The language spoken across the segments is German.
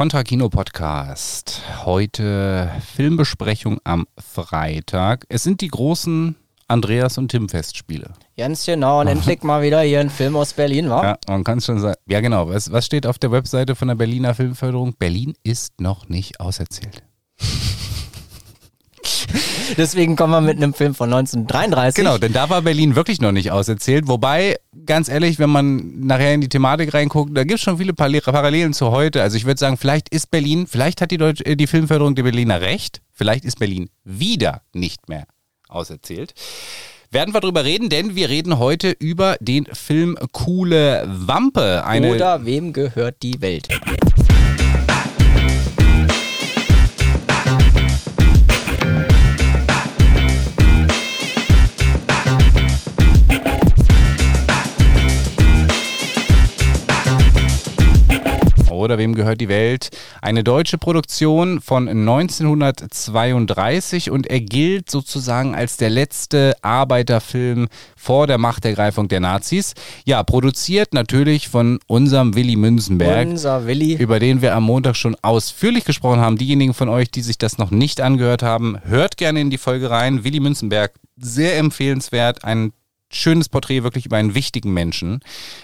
Contra Kino Podcast. Heute Filmbesprechung am Freitag. Es sind die großen Andreas und Tim Festspiele. Ganz genau, und endlich mal wieder hier ein Film aus Berlin, wa? Ja, man kann es schon sagen. Ja, genau. Was, was steht auf der Webseite von der Berliner Filmförderung? Berlin ist noch nicht auserzählt. Deswegen kommen wir mit einem Film von 1933. Genau, denn da war Berlin wirklich noch nicht auserzählt. Wobei, ganz ehrlich, wenn man nachher in die Thematik reinguckt, da gibt es schon viele Parallelen zu heute. Also ich würde sagen, vielleicht ist Berlin, vielleicht hat die, Deutsch, äh, die Filmförderung der Berliner recht, vielleicht ist Berlin wieder nicht mehr auserzählt werden wir drüber reden, denn wir reden heute über den Film Coole Wampe. Eine Oder wem gehört die Welt? Oder Wem gehört die Welt? Eine deutsche Produktion von 1932 und er gilt sozusagen als der letzte Arbeiterfilm vor der Machtergreifung der Nazis. Ja, produziert natürlich von unserem Willi Münzenberg. Unser Willi. Über den wir am Montag schon ausführlich gesprochen haben. Diejenigen von euch, die sich das noch nicht angehört haben, hört gerne in die Folge rein. Willi Münzenberg, sehr empfehlenswert. Ein schönes Porträt wirklich über einen wichtigen Menschen,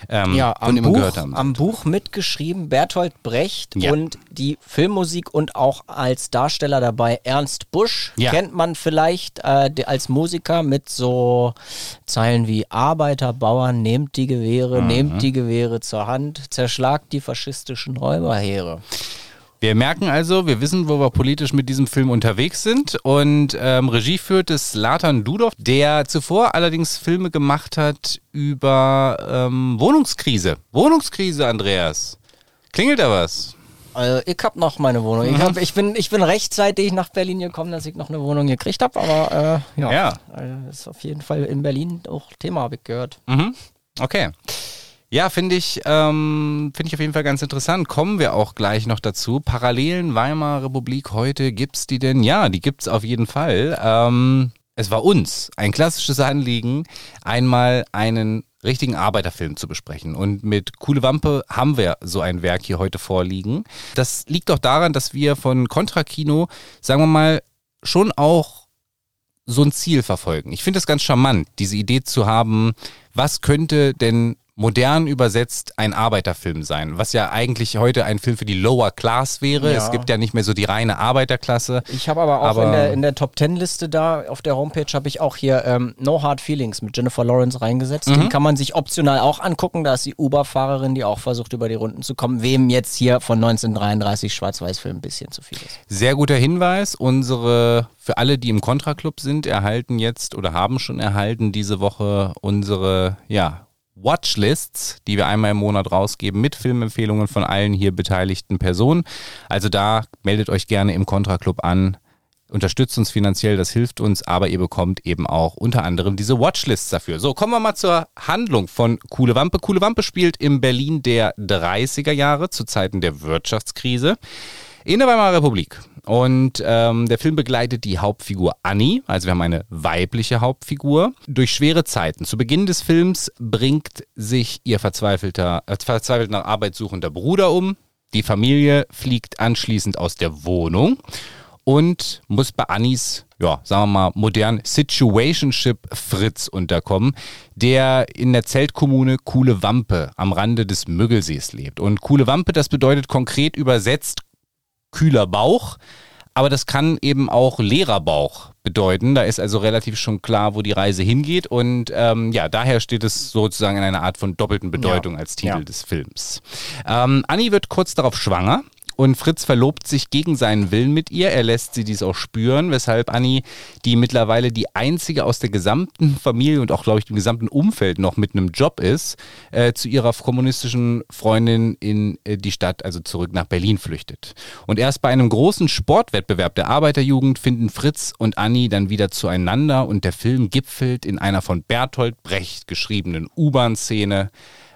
ähm, ja, am Buch, wir gehört haben. Am Buch mitgeschrieben Bertolt Brecht ja. und die Filmmusik und auch als Darsteller dabei Ernst Busch. Ja. Kennt man vielleicht äh, als Musiker mit so Zeilen wie Arbeiter, Bauern, nehmt die Gewehre, mhm. nehmt die Gewehre zur Hand, zerschlagt die faschistischen Räuberheere. Wir merken also, wir wissen, wo wir politisch mit diesem Film unterwegs sind. Und ähm, Regie führt es Latan Dudov, der zuvor allerdings Filme gemacht hat über ähm, Wohnungskrise. Wohnungskrise, Andreas. Klingelt da was? Also ich habe noch meine Wohnung. Ich, hab, ich, bin, ich bin rechtzeitig nach Berlin gekommen, dass ich noch eine Wohnung gekriegt habe. Aber äh, ja, ja. Also ist auf jeden Fall in Berlin auch Thema, habe ich gehört. Mhm. Okay. Ja, finde ich, ähm, finde ich auf jeden Fall ganz interessant. Kommen wir auch gleich noch dazu. Parallelen Weimarer Republik heute, gibt's die denn? Ja, die gibt's auf jeden Fall. Ähm, es war uns ein klassisches Anliegen, einmal einen richtigen Arbeiterfilm zu besprechen. Und mit Coole Wampe haben wir so ein Werk hier heute vorliegen. Das liegt doch daran, dass wir von Contra Kino, sagen wir mal, schon auch so ein Ziel verfolgen. Ich finde es ganz charmant, diese Idee zu haben, was könnte denn modern übersetzt ein Arbeiterfilm sein, was ja eigentlich heute ein Film für die Lower Class wäre. Ja. Es gibt ja nicht mehr so die reine Arbeiterklasse. Ich habe aber auch aber in, der, in der Top Ten Liste da auf der Homepage habe ich auch hier ähm, No Hard Feelings mit Jennifer Lawrence reingesetzt. Mhm. Den kann man sich optional auch angucken. Da ist die Uber-Fahrerin, die auch versucht über die Runden zu kommen. Wem jetzt hier von 1933 Schwarz-Weiß-Film ein bisschen zu viel ist. Sehr guter Hinweis. Unsere für alle, die im Contra Club sind, erhalten jetzt oder haben schon erhalten diese Woche unsere ja Watchlists, die wir einmal im Monat rausgeben mit Filmempfehlungen von allen hier beteiligten Personen. Also da meldet euch gerne im Contra Club an. Unterstützt uns finanziell, das hilft uns, aber ihr bekommt eben auch unter anderem diese Watchlists dafür. So, kommen wir mal zur Handlung von Kuhle Wampe. Kuhle Wampe spielt im Berlin der 30er Jahre zu Zeiten der Wirtschaftskrise in der Weimarer Republik. Und ähm, der Film begleitet die Hauptfigur Annie, also wir haben eine weibliche Hauptfigur, durch schwere Zeiten. Zu Beginn des Films bringt sich ihr verzweifelter, äh, verzweifelt nach Arbeit suchender Bruder um. Die Familie fliegt anschließend aus der Wohnung und muss bei Annies, ja, sagen wir mal, modern Situationship Fritz unterkommen, der in der Zeltkommune Kuhle Wampe am Rande des Müggelsees lebt. Und Kuhle Wampe, das bedeutet konkret übersetzt kühler Bauch. Aber das kann eben auch leerer Bauch bedeuten. Da ist also relativ schon klar, wo die Reise hingeht. Und ähm, ja, daher steht es sozusagen in einer Art von doppelten Bedeutung ja. als Titel ja. des Films. Ähm, Annie wird kurz darauf schwanger und Fritz verlobt sich gegen seinen Willen mit ihr. Er lässt sie dies auch spüren, weshalb Annie, die mittlerweile die einzige aus der gesamten Familie und auch, glaube ich, dem gesamten Umfeld noch mit einem Job ist, äh, zu ihrer kommunistischen Freundin in äh, die Stadt, also zurück nach Berlin flüchtet. Und erst bei einem großen Sportwettbewerb der Arbeiterjugend finden Fritz und Annie dann wieder zueinander und der Film gipfelt in einer von Bertolt Brecht geschriebenen U-Bahn-Szene,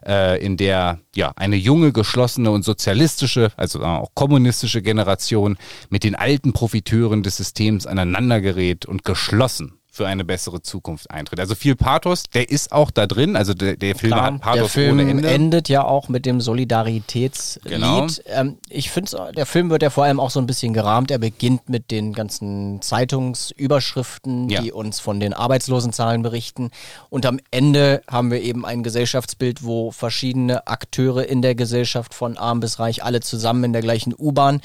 äh, in der ja eine junge, geschlossene und sozialistische, also auch kommunistische Generation mit den alten Profiteuren des Systems aneinander gerät und geschlossen für eine bessere Zukunft eintritt. Also viel Pathos, der ist auch da drin. Also der, der Film Klar, hat Pathos der Film ohne Ende. endet ja auch mit dem Solidaritätslied. Genau. Ähm, ich finde, der Film wird ja vor allem auch so ein bisschen gerahmt. Er beginnt mit den ganzen Zeitungsüberschriften, ja. die uns von den Arbeitslosenzahlen berichten. Und am Ende haben wir eben ein Gesellschaftsbild, wo verschiedene Akteure in der Gesellschaft von arm bis reich alle zusammen in der gleichen U-Bahn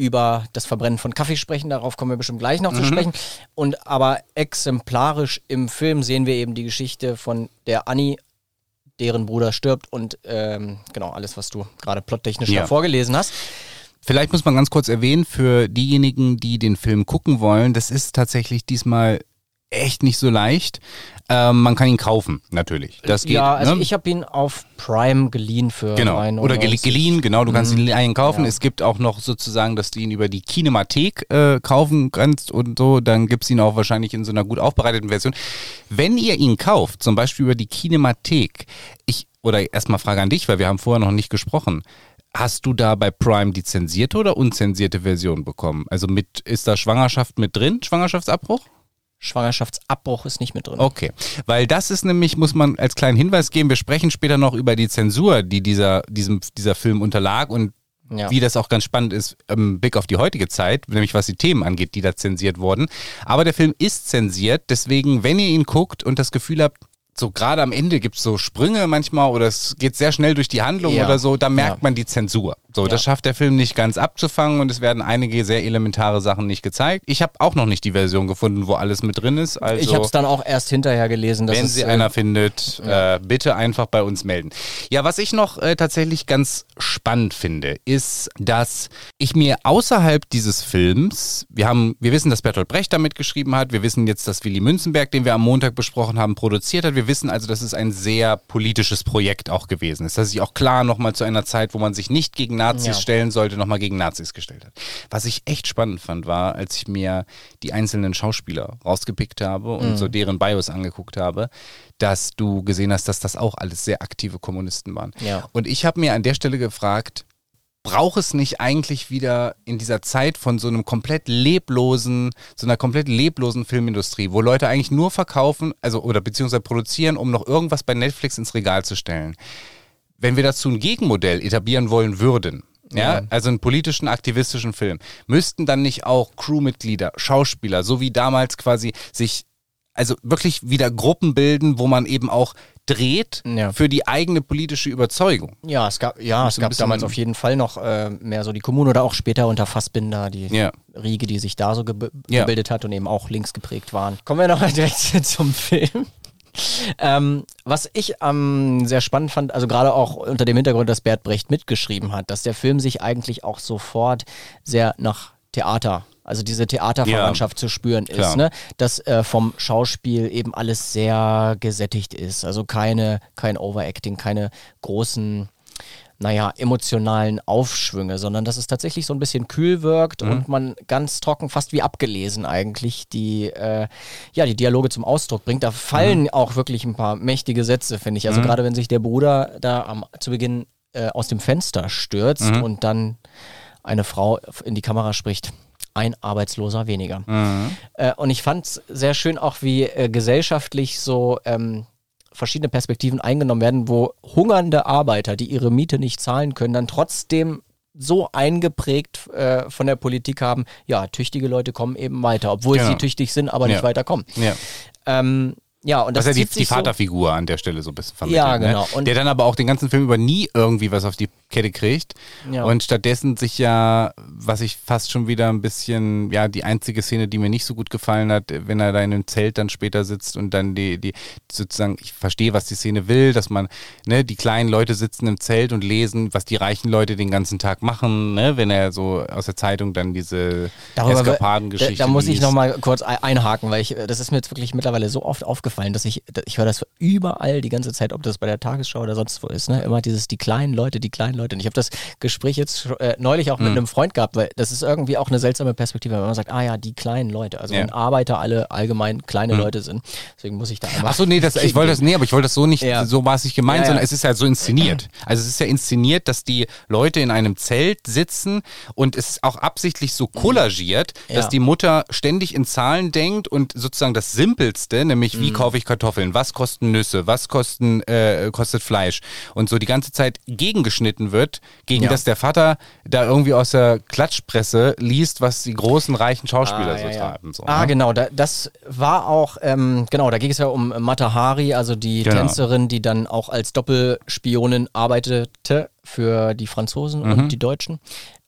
über das Verbrennen von Kaffee sprechen, darauf kommen wir bestimmt gleich noch mhm. zu sprechen. Und aber exemplarisch im Film sehen wir eben die Geschichte von der Annie, deren Bruder stirbt und ähm, genau alles, was du gerade plottechnisch ja. vorgelesen hast. Vielleicht muss man ganz kurz erwähnen, für diejenigen, die den Film gucken wollen, das ist tatsächlich diesmal echt nicht so leicht. Ähm, man kann ihn kaufen, natürlich. Das geht, ja, also ne? ich habe ihn auf Prime geliehen für genau. Oder geliehen, genau, du kannst mhm. ihn kaufen. Ja. Es gibt auch noch sozusagen, dass du ihn über die Kinemathek äh, kaufen kannst und so. Dann gibt es ihn auch wahrscheinlich in so einer gut aufbereiteten Version. Wenn ihr ihn kauft, zum Beispiel über die Kinemathek, ich, oder erstmal Frage an dich, weil wir haben vorher noch nicht gesprochen. Hast du da bei Prime die zensierte oder unzensierte Version bekommen? Also mit, ist da Schwangerschaft mit drin, Schwangerschaftsabbruch? Schwangerschaftsabbruch ist nicht mit drin. Okay, weil das ist nämlich, muss man als kleinen Hinweis geben, wir sprechen später noch über die Zensur, die dieser, diesem, dieser Film unterlag und ja. wie das auch ganz spannend ist im Blick auf die heutige Zeit, nämlich was die Themen angeht, die da zensiert wurden. Aber der Film ist zensiert, deswegen, wenn ihr ihn guckt und das Gefühl habt, so gerade am Ende gibt es so Sprünge manchmal oder es geht sehr schnell durch die Handlung ja. oder so, da merkt ja. man die Zensur. So, ja. das schafft der Film nicht ganz abzufangen und es werden einige sehr elementare Sachen nicht gezeigt. Ich habe auch noch nicht die Version gefunden, wo alles mit drin ist. Also, ich habe es dann auch erst hinterher gelesen. wenn sie äh, einer findet, äh, bitte einfach bei uns melden. Ja, was ich noch äh, tatsächlich ganz spannend finde, ist, dass ich mir außerhalb dieses Films, wir haben, wir wissen, dass Bertolt Brecht damit geschrieben hat, wir wissen jetzt, dass Willy Münzenberg, den wir am Montag besprochen haben, produziert hat. Wir wissen also, dass es ein sehr politisches Projekt auch gewesen ist. Dass sich auch klar nochmal zu einer Zeit, wo man sich nicht gegen Nazis ja. stellen sollte, nochmal gegen Nazis gestellt hat. Was ich echt spannend fand, war, als ich mir die einzelnen Schauspieler rausgepickt habe und mhm. so deren Bios angeguckt habe, dass du gesehen hast, dass das auch alles sehr aktive Kommunisten waren. Ja. Und ich habe mir an der Stelle gefragt, braucht es nicht eigentlich wieder in dieser Zeit von so einem komplett leblosen, so einer komplett leblosen Filmindustrie, wo Leute eigentlich nur verkaufen, also oder beziehungsweise produzieren, um noch irgendwas bei Netflix ins Regal zu stellen. Wenn wir dazu ein Gegenmodell etablieren wollen würden, ja, also einen politischen, aktivistischen Film, müssten dann nicht auch Crewmitglieder, Schauspieler, so wie damals quasi sich, also wirklich wieder Gruppen bilden, wo man eben auch dreht ja. für die eigene politische Überzeugung. Ja, es gab, ja, es gab damals auf jeden Fall noch äh, mehr so die Kommune oder auch später unter Fassbinder, die ja. Riege, die sich da so ge ja. gebildet hat und eben auch links geprägt waren. Kommen wir noch direkt zum Film. Ähm, was ich ähm, sehr spannend fand, also gerade auch unter dem Hintergrund, dass Bert Brecht mitgeschrieben hat, dass der Film sich eigentlich auch sofort sehr nach Theater also diese Theaterverwandtschaft ja, zu spüren ist, klar. ne? dass äh, vom Schauspiel eben alles sehr gesättigt ist. Also keine, kein Overacting, keine großen naja, emotionalen Aufschwünge, sondern dass es tatsächlich so ein bisschen kühl wirkt mhm. und man ganz trocken, fast wie abgelesen eigentlich, die, äh, ja, die Dialoge zum Ausdruck bringt. Da fallen mhm. auch wirklich ein paar mächtige Sätze, finde ich. Also mhm. gerade wenn sich der Bruder da am, zu Beginn äh, aus dem Fenster stürzt mhm. und dann eine Frau in die Kamera spricht ein Arbeitsloser weniger. Mhm. Äh, und ich fand es sehr schön auch, wie äh, gesellschaftlich so ähm, verschiedene Perspektiven eingenommen werden, wo hungernde Arbeiter, die ihre Miete nicht zahlen können, dann trotzdem so eingeprägt äh, von der Politik haben, ja, tüchtige Leute kommen eben weiter, obwohl genau. sie tüchtig sind, aber ja. nicht weiterkommen. Ja. Ähm, ja, und das, ist ja die, die Vaterfigur so an der Stelle so ein bisschen vermittelt. Ja, ne? genau. Ne? Der dann aber auch den ganzen Film über nie irgendwie was auf die Kette kriegt. Ja. Und stattdessen sich ja, was ich fast schon wieder ein bisschen, ja, die einzige Szene, die mir nicht so gut gefallen hat, wenn er da in einem Zelt dann später sitzt und dann die, die sozusagen, ich verstehe, was die Szene will, dass man, ne, die kleinen Leute sitzen im Zelt und lesen, was die reichen Leute den ganzen Tag machen, ne, wenn er so aus der Zeitung dann diese Eskapadengeschichte Da, da muss ich nochmal kurz einhaken, weil ich, das ist mir jetzt wirklich mittlerweile so oft aufgefallen, aufgefallen, dass ich, ich höre das überall die ganze Zeit, ob das bei der Tagesschau oder sonst wo ist, ne? Immer dieses, die kleinen Leute, die kleinen Leute. Und ich habe das Gespräch jetzt äh, neulich auch mit mhm. einem Freund gehabt, weil das ist irgendwie auch eine seltsame Perspektive, wenn man sagt, ah ja, die kleinen Leute. Also ja. wenn Arbeiter alle allgemein kleine mhm. Leute sind. Deswegen muss ich da einfach. Ach so, nee, das, ich wollte das, nee, aber ich wollte das so nicht, ja. so war es nicht gemeint, ja, sondern es ist ja so inszeniert. Also es ist ja inszeniert, dass die Leute in einem Zelt sitzen und es ist auch absichtlich so kollagiert, dass die Mutter ständig in Zahlen denkt und sozusagen das Simpelste, nämlich wie mhm. Kaufe ich Kartoffeln, was kosten Nüsse, was kosten, äh, kostet Fleisch und so die ganze Zeit gegengeschnitten wird, gegen ja. dass der Vater da irgendwie aus der Klatschpresse liest, was die großen reichen Schauspieler ah, so ja, treiben. So, ah, ne? genau, da, das war auch, ähm, genau, da ging es ja um Matahari, also die genau. Tänzerin, die dann auch als Doppelspionin arbeitete für die Franzosen mhm. und die Deutschen.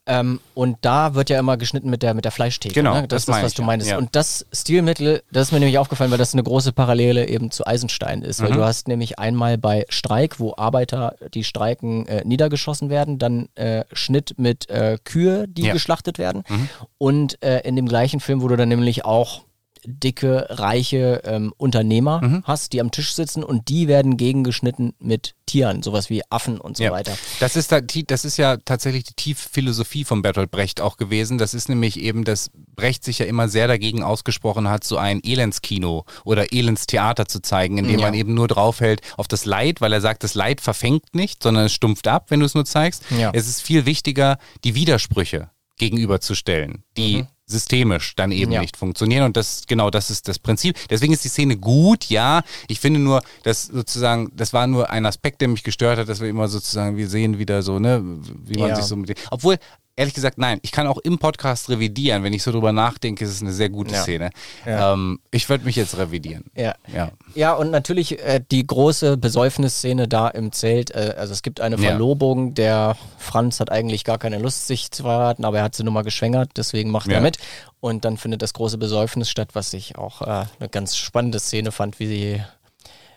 Ähm, und da wird ja immer geschnitten mit der, mit der Fleischtheke. Genau, ne? das, das ist das, was du meinst. Ja. Und das Stilmittel, das ist mir nämlich aufgefallen, weil das eine große Parallele eben zu Eisenstein ist. Mhm. Weil du hast nämlich einmal bei Streik, wo Arbeiter, die streiken, äh, niedergeschossen werden, dann äh, Schnitt mit äh, Kühe, die ja. geschlachtet werden. Mhm. Und äh, in dem gleichen Film, wo du dann nämlich auch dicke, reiche ähm, Unternehmer mhm. hast, die am Tisch sitzen und die werden gegengeschnitten mit Tieren, sowas wie Affen und so ja. weiter. Das ist, da, das ist ja tatsächlich die tiefe Philosophie von Bertolt Brecht auch gewesen. Das ist nämlich eben, dass Brecht sich ja immer sehr dagegen ausgesprochen hat, so ein Elendskino oder Elendstheater zu zeigen, indem ja. man eben nur draufhält auf das Leid, weil er sagt, das Leid verfängt nicht, sondern es stumpft ab, wenn du es nur zeigst. Ja. Es ist viel wichtiger, die Widersprüche gegenüberzustellen, die mhm systemisch dann eben ja. nicht funktionieren. Und das, genau, das ist das Prinzip. Deswegen ist die Szene gut, ja. Ich finde nur, dass sozusagen, das war nur ein Aspekt, der mich gestört hat, dass wir immer sozusagen, wir sehen wieder so, ne, wie man ja. sich so mit, obwohl, ehrlich gesagt, nein. Ich kann auch im Podcast revidieren. Wenn ich so drüber nachdenke, ist es eine sehr gute ja. Szene. Ja. Ähm, ich würde mich jetzt revidieren. Ja. Ja, ja und natürlich äh, die große Besäufnisszene da im Zelt. Äh, also es gibt eine Verlobung. Der Franz hat eigentlich gar keine Lust, sich zu verraten, aber er hat sie nur mal geschwängert, deswegen macht er mit. Und dann findet das große Besäufnis statt, was ich auch äh, eine ganz spannende Szene fand, wie sie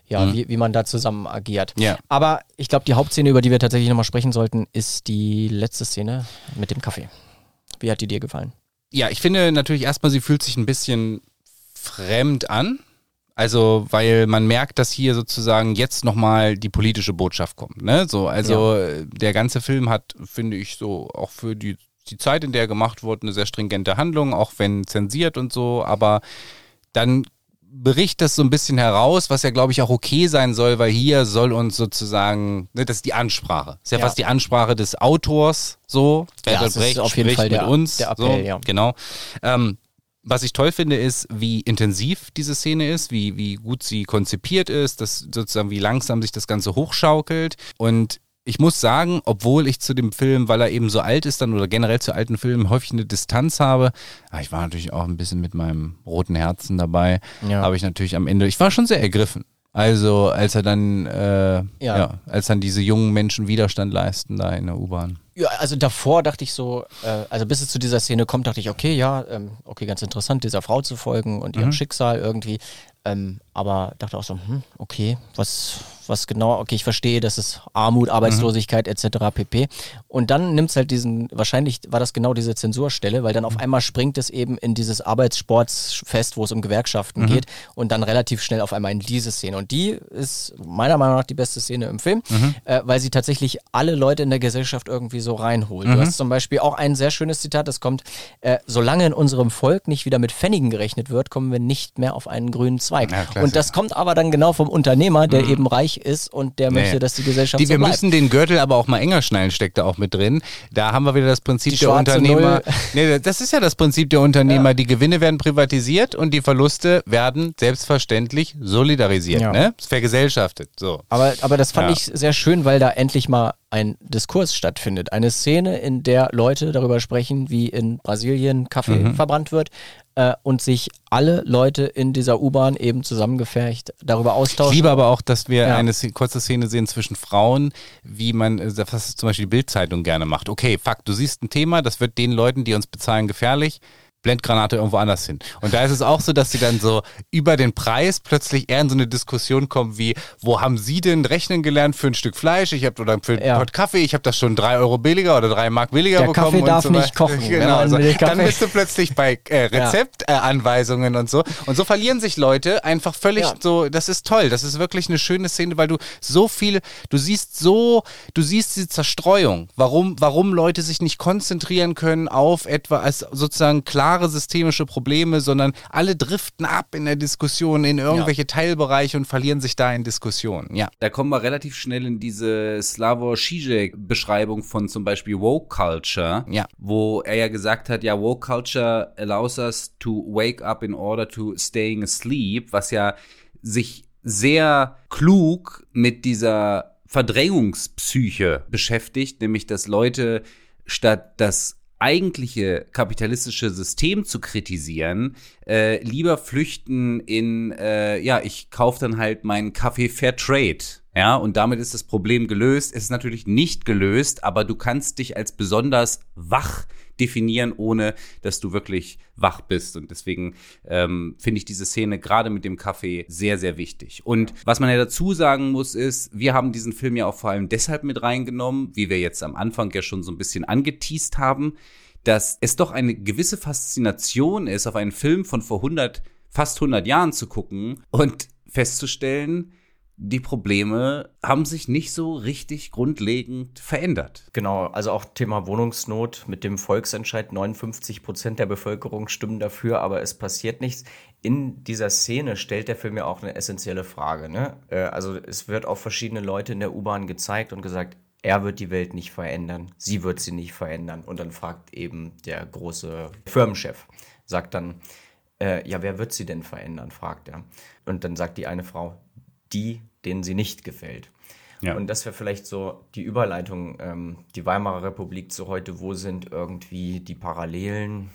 ja, mhm. wie, wie man da zusammen agiert. Ja. Aber ich glaube, die Hauptszene, über die wir tatsächlich nochmal sprechen sollten, ist die letzte Szene mit dem Kaffee. Wie hat die dir gefallen? Ja, ich finde natürlich erstmal, sie fühlt sich ein bisschen fremd an. Also, weil man merkt, dass hier sozusagen jetzt nochmal die politische Botschaft kommt. Ne? So, also ja. der ganze Film hat, finde ich, so auch für die, die Zeit, in der er gemacht wurde, eine sehr stringente Handlung, auch wenn zensiert und so, aber dann bricht das so ein bisschen heraus, was ja, glaube ich, auch okay sein soll, weil hier soll uns sozusagen, ne, das ist die Ansprache. Das ist ja, ja, fast die Ansprache des Autors, so. Ja, das Brecht ist auf jeden Fall mit der, uns. Der Appell, so, ja. Genau. Ähm, was ich toll finde, ist, wie intensiv diese Szene ist, wie, wie gut sie konzipiert ist, dass sozusagen wie langsam sich das Ganze hochschaukelt. Und ich muss sagen, obwohl ich zu dem Film, weil er eben so alt ist dann oder generell zu alten Filmen häufig eine Distanz habe, ah, ich war natürlich auch ein bisschen mit meinem roten Herzen dabei, ja. habe ich natürlich am Ende, ich war schon sehr ergriffen. Also als er dann, äh, ja. ja. als dann diese jungen Menschen Widerstand leisten da in der U-Bahn. Ja, also davor dachte ich so, äh, also bis es zu dieser Szene kommt, dachte ich, okay, ja, ähm, okay, ganz interessant, dieser Frau zu folgen und ihrem mhm. Schicksal irgendwie. Ähm, aber dachte auch so, hm, okay, was, was genau, okay, ich verstehe, das ist Armut, Arbeitslosigkeit mhm. etc. pp. Und dann nimmt es halt diesen, wahrscheinlich war das genau diese Zensurstelle, weil dann auf mhm. einmal springt es eben in dieses Arbeitssportsfest, wo es um Gewerkschaften mhm. geht und dann relativ schnell auf einmal in diese Szene. Und die ist meiner Meinung nach die beste Szene im Film, mhm. äh, weil sie tatsächlich alle Leute in der Gesellschaft irgendwie so reinholt. Du mhm. hast zum Beispiel auch ein sehr schönes Zitat, das kommt, äh, solange in unserem Volk nicht wieder mit Pfennigen gerechnet wird, kommen wir nicht mehr auf einen grünen Zweig. Ja, und das kommt aber dann genau vom Unternehmer, der mhm. eben reich ist und der nee. möchte, dass die Gesellschaft die, so Wir bleibt. müssen den Gürtel aber auch mal enger schnallen, steckt da auch mit drin. Da haben wir wieder das Prinzip die der Unternehmer. Nee, das ist ja das Prinzip der Unternehmer. Ja. Die Gewinne werden privatisiert und die Verluste werden selbstverständlich solidarisiert, ja. ne? Vergesellschaftet. So. Aber, aber das fand ich sehr schön, weil da endlich mal ein Diskurs stattfindet. Eine Szene, in der Leute darüber sprechen, wie in Brasilien Kaffee mhm. verbrannt wird äh, und sich alle Leute in dieser U-Bahn eben zusammengefercht darüber austauschen. Ich liebe aber auch, dass wir ja. eine kurze Szene sehen zwischen Frauen, wie man, äh, was zum Beispiel die Bildzeitung gerne macht. Okay, fuck, du siehst ein Thema, das wird den Leuten, die uns bezahlen, gefährlich Blendgranate irgendwo anders hin. Und da ist es auch so, dass sie dann so über den Preis plötzlich eher in so eine Diskussion kommen wie, wo haben Sie denn rechnen gelernt für ein Stück Fleisch? Ich habe oder für ja. Kaffee, ich habe das schon drei Euro billiger oder drei Mark billiger Der bekommen. Kaffee darf so nicht kochen. Genau, also, dann bist du plötzlich bei äh, Rezeptanweisungen ja. und so. Und so verlieren sich Leute einfach völlig ja. so, das ist toll. Das ist wirklich eine schöne Szene, weil du so viel, du siehst so, du siehst diese Zerstreuung. Warum, warum Leute sich nicht konzentrieren können auf etwa als sozusagen klare systemische Probleme, sondern alle driften ab in der Diskussion in irgendwelche ja. Teilbereiche und verlieren sich da in Diskussionen. Ja. Da kommen wir relativ schnell in diese Slavoj Žižek-Beschreibung von zum Beispiel Woke Culture, ja. wo er ja gesagt hat, ja, Woke Culture allows us to wake up in order to staying asleep, was ja sich sehr klug mit dieser Verdrängungspsyche beschäftigt, nämlich dass Leute statt das eigentliche kapitalistische System zu kritisieren, äh, lieber flüchten in, äh, ja, ich kaufe dann halt meinen Kaffee Fair Trade. Ja, und damit ist das Problem gelöst. Es ist natürlich nicht gelöst, aber du kannst dich als besonders wach definieren, ohne dass du wirklich wach bist. Und deswegen ähm, finde ich diese Szene gerade mit dem Kaffee sehr, sehr wichtig. Und was man ja dazu sagen muss, ist, wir haben diesen Film ja auch vor allem deshalb mit reingenommen, wie wir jetzt am Anfang ja schon so ein bisschen angeteased haben, dass es doch eine gewisse Faszination ist, auf einen Film von vor 100, fast 100 Jahren zu gucken und festzustellen, die Probleme haben sich nicht so richtig grundlegend verändert. Genau, also auch Thema Wohnungsnot mit dem Volksentscheid, 59 Prozent der Bevölkerung stimmen dafür, aber es passiert nichts. In dieser Szene stellt der Film ja auch eine essentielle Frage. Ne? Äh, also es wird auf verschiedene Leute in der U-Bahn gezeigt und gesagt, er wird die Welt nicht verändern, sie wird sie nicht verändern. Und dann fragt eben der große Firmenchef, sagt dann, äh, ja, wer wird sie denn verändern, fragt er. Und dann sagt die eine Frau, die, denen sie nicht gefällt. Ja. Und das wäre vielleicht so die Überleitung, ähm, die Weimarer Republik zu heute, wo sind irgendwie die Parallelen?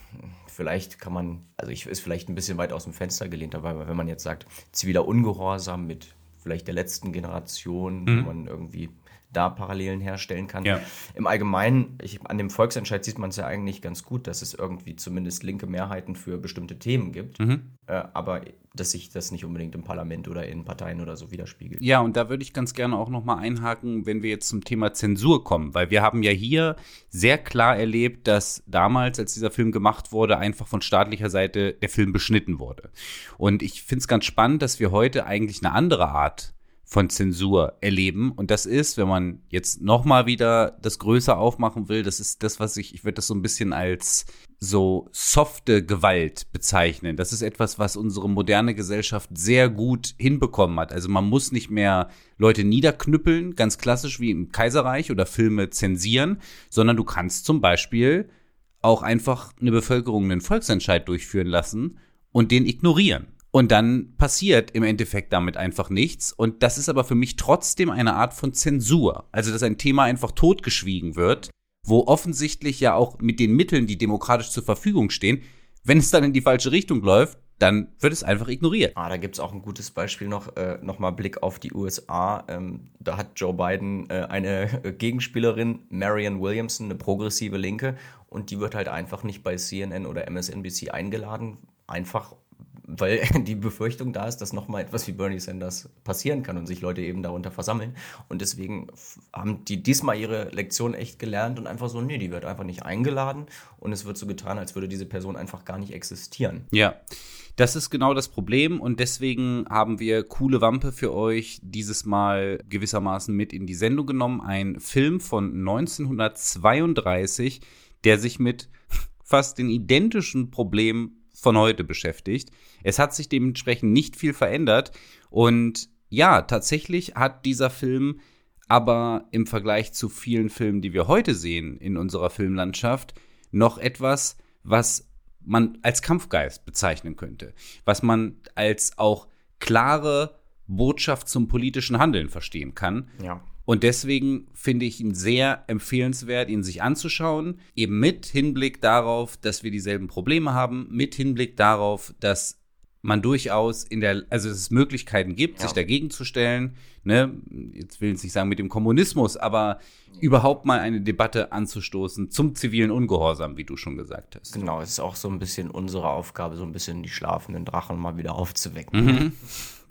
Vielleicht kann man, also ich ist vielleicht ein bisschen weit aus dem Fenster gelehnt, aber wenn man jetzt sagt, ziviler Ungehorsam mit vielleicht der letzten Generation, mhm. wo man irgendwie da Parallelen herstellen kann. Ja. Im Allgemeinen, ich, an dem Volksentscheid sieht man es ja eigentlich ganz gut, dass es irgendwie zumindest linke Mehrheiten für bestimmte Themen gibt, mhm. äh, aber dass sich das nicht unbedingt im Parlament oder in Parteien oder so widerspiegelt. Ja, und da würde ich ganz gerne auch noch mal einhaken, wenn wir jetzt zum Thema Zensur kommen, weil wir haben ja hier sehr klar erlebt, dass damals, als dieser Film gemacht wurde, einfach von staatlicher Seite der Film beschnitten wurde. Und ich finde es ganz spannend, dass wir heute eigentlich eine andere Art von Zensur erleben. Und das ist, wenn man jetzt nochmal wieder das größer aufmachen will, das ist das, was ich, ich würde das so ein bisschen als so softe Gewalt bezeichnen. Das ist etwas, was unsere moderne Gesellschaft sehr gut hinbekommen hat. Also man muss nicht mehr Leute niederknüppeln, ganz klassisch wie im Kaiserreich oder Filme zensieren, sondern du kannst zum Beispiel auch einfach eine Bevölkerung einen Volksentscheid durchführen lassen und den ignorieren. Und dann passiert im Endeffekt damit einfach nichts. Und das ist aber für mich trotzdem eine Art von Zensur. Also, dass ein Thema einfach totgeschwiegen wird, wo offensichtlich ja auch mit den Mitteln, die demokratisch zur Verfügung stehen, wenn es dann in die falsche Richtung läuft, dann wird es einfach ignoriert. Ah, da gibt es auch ein gutes Beispiel noch, äh, nochmal Blick auf die USA. Ähm, da hat Joe Biden äh, eine äh, Gegenspielerin, Marianne Williamson, eine progressive Linke, und die wird halt einfach nicht bei CNN oder MSNBC eingeladen, einfach weil die Befürchtung da ist, dass nochmal etwas wie Bernie Sanders passieren kann und sich Leute eben darunter versammeln. Und deswegen haben die diesmal ihre Lektion echt gelernt und einfach so, nee, die wird einfach nicht eingeladen und es wird so getan, als würde diese Person einfach gar nicht existieren. Ja. Das ist genau das Problem und deswegen haben wir coole Wampe für euch dieses Mal gewissermaßen mit in die Sendung genommen. Ein Film von 1932, der sich mit fast den identischen Problemen von heute beschäftigt. Es hat sich dementsprechend nicht viel verändert. Und ja, tatsächlich hat dieser Film aber im Vergleich zu vielen Filmen, die wir heute sehen in unserer Filmlandschaft, noch etwas, was man als Kampfgeist bezeichnen könnte, was man als auch klare Botschaft zum politischen Handeln verstehen kann. Ja. Und deswegen finde ich ihn sehr empfehlenswert, ihn sich anzuschauen, eben mit Hinblick darauf, dass wir dieselben Probleme haben, mit Hinblick darauf, dass man durchaus in der, also es Möglichkeiten gibt, ja. sich dagegen zu stellen. Ne? Jetzt will ich nicht sagen mit dem Kommunismus, aber überhaupt mal eine Debatte anzustoßen zum zivilen Ungehorsam, wie du schon gesagt hast. Genau, es ist auch so ein bisschen unsere Aufgabe, so ein bisschen die schlafenden Drachen mal wieder aufzuwecken. Mhm.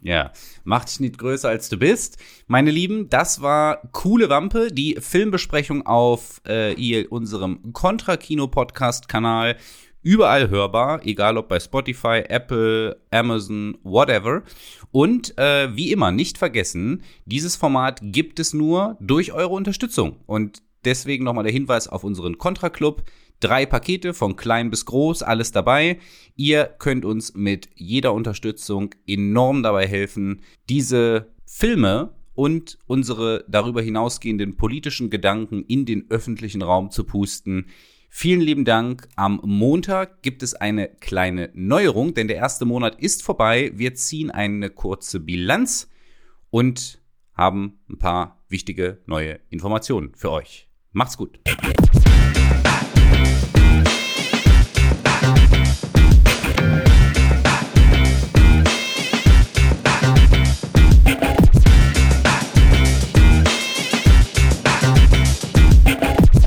Ja, mach dich nicht größer als du bist. Meine Lieben, das war Coole Wampe, die Filmbesprechung auf äh, unserem Contra-Kino-Podcast-Kanal überall hörbar, egal ob bei Spotify, Apple, Amazon, whatever. Und äh, wie immer, nicht vergessen, dieses Format gibt es nur durch eure Unterstützung. Und deswegen nochmal der Hinweis auf unseren Contra Club. Drei Pakete von klein bis groß, alles dabei. Ihr könnt uns mit jeder Unterstützung enorm dabei helfen, diese Filme und unsere darüber hinausgehenden politischen Gedanken in den öffentlichen Raum zu pusten. Vielen lieben Dank. Am Montag gibt es eine kleine Neuerung, denn der erste Monat ist vorbei. Wir ziehen eine kurze Bilanz und haben ein paar wichtige neue Informationen für euch. Macht's gut.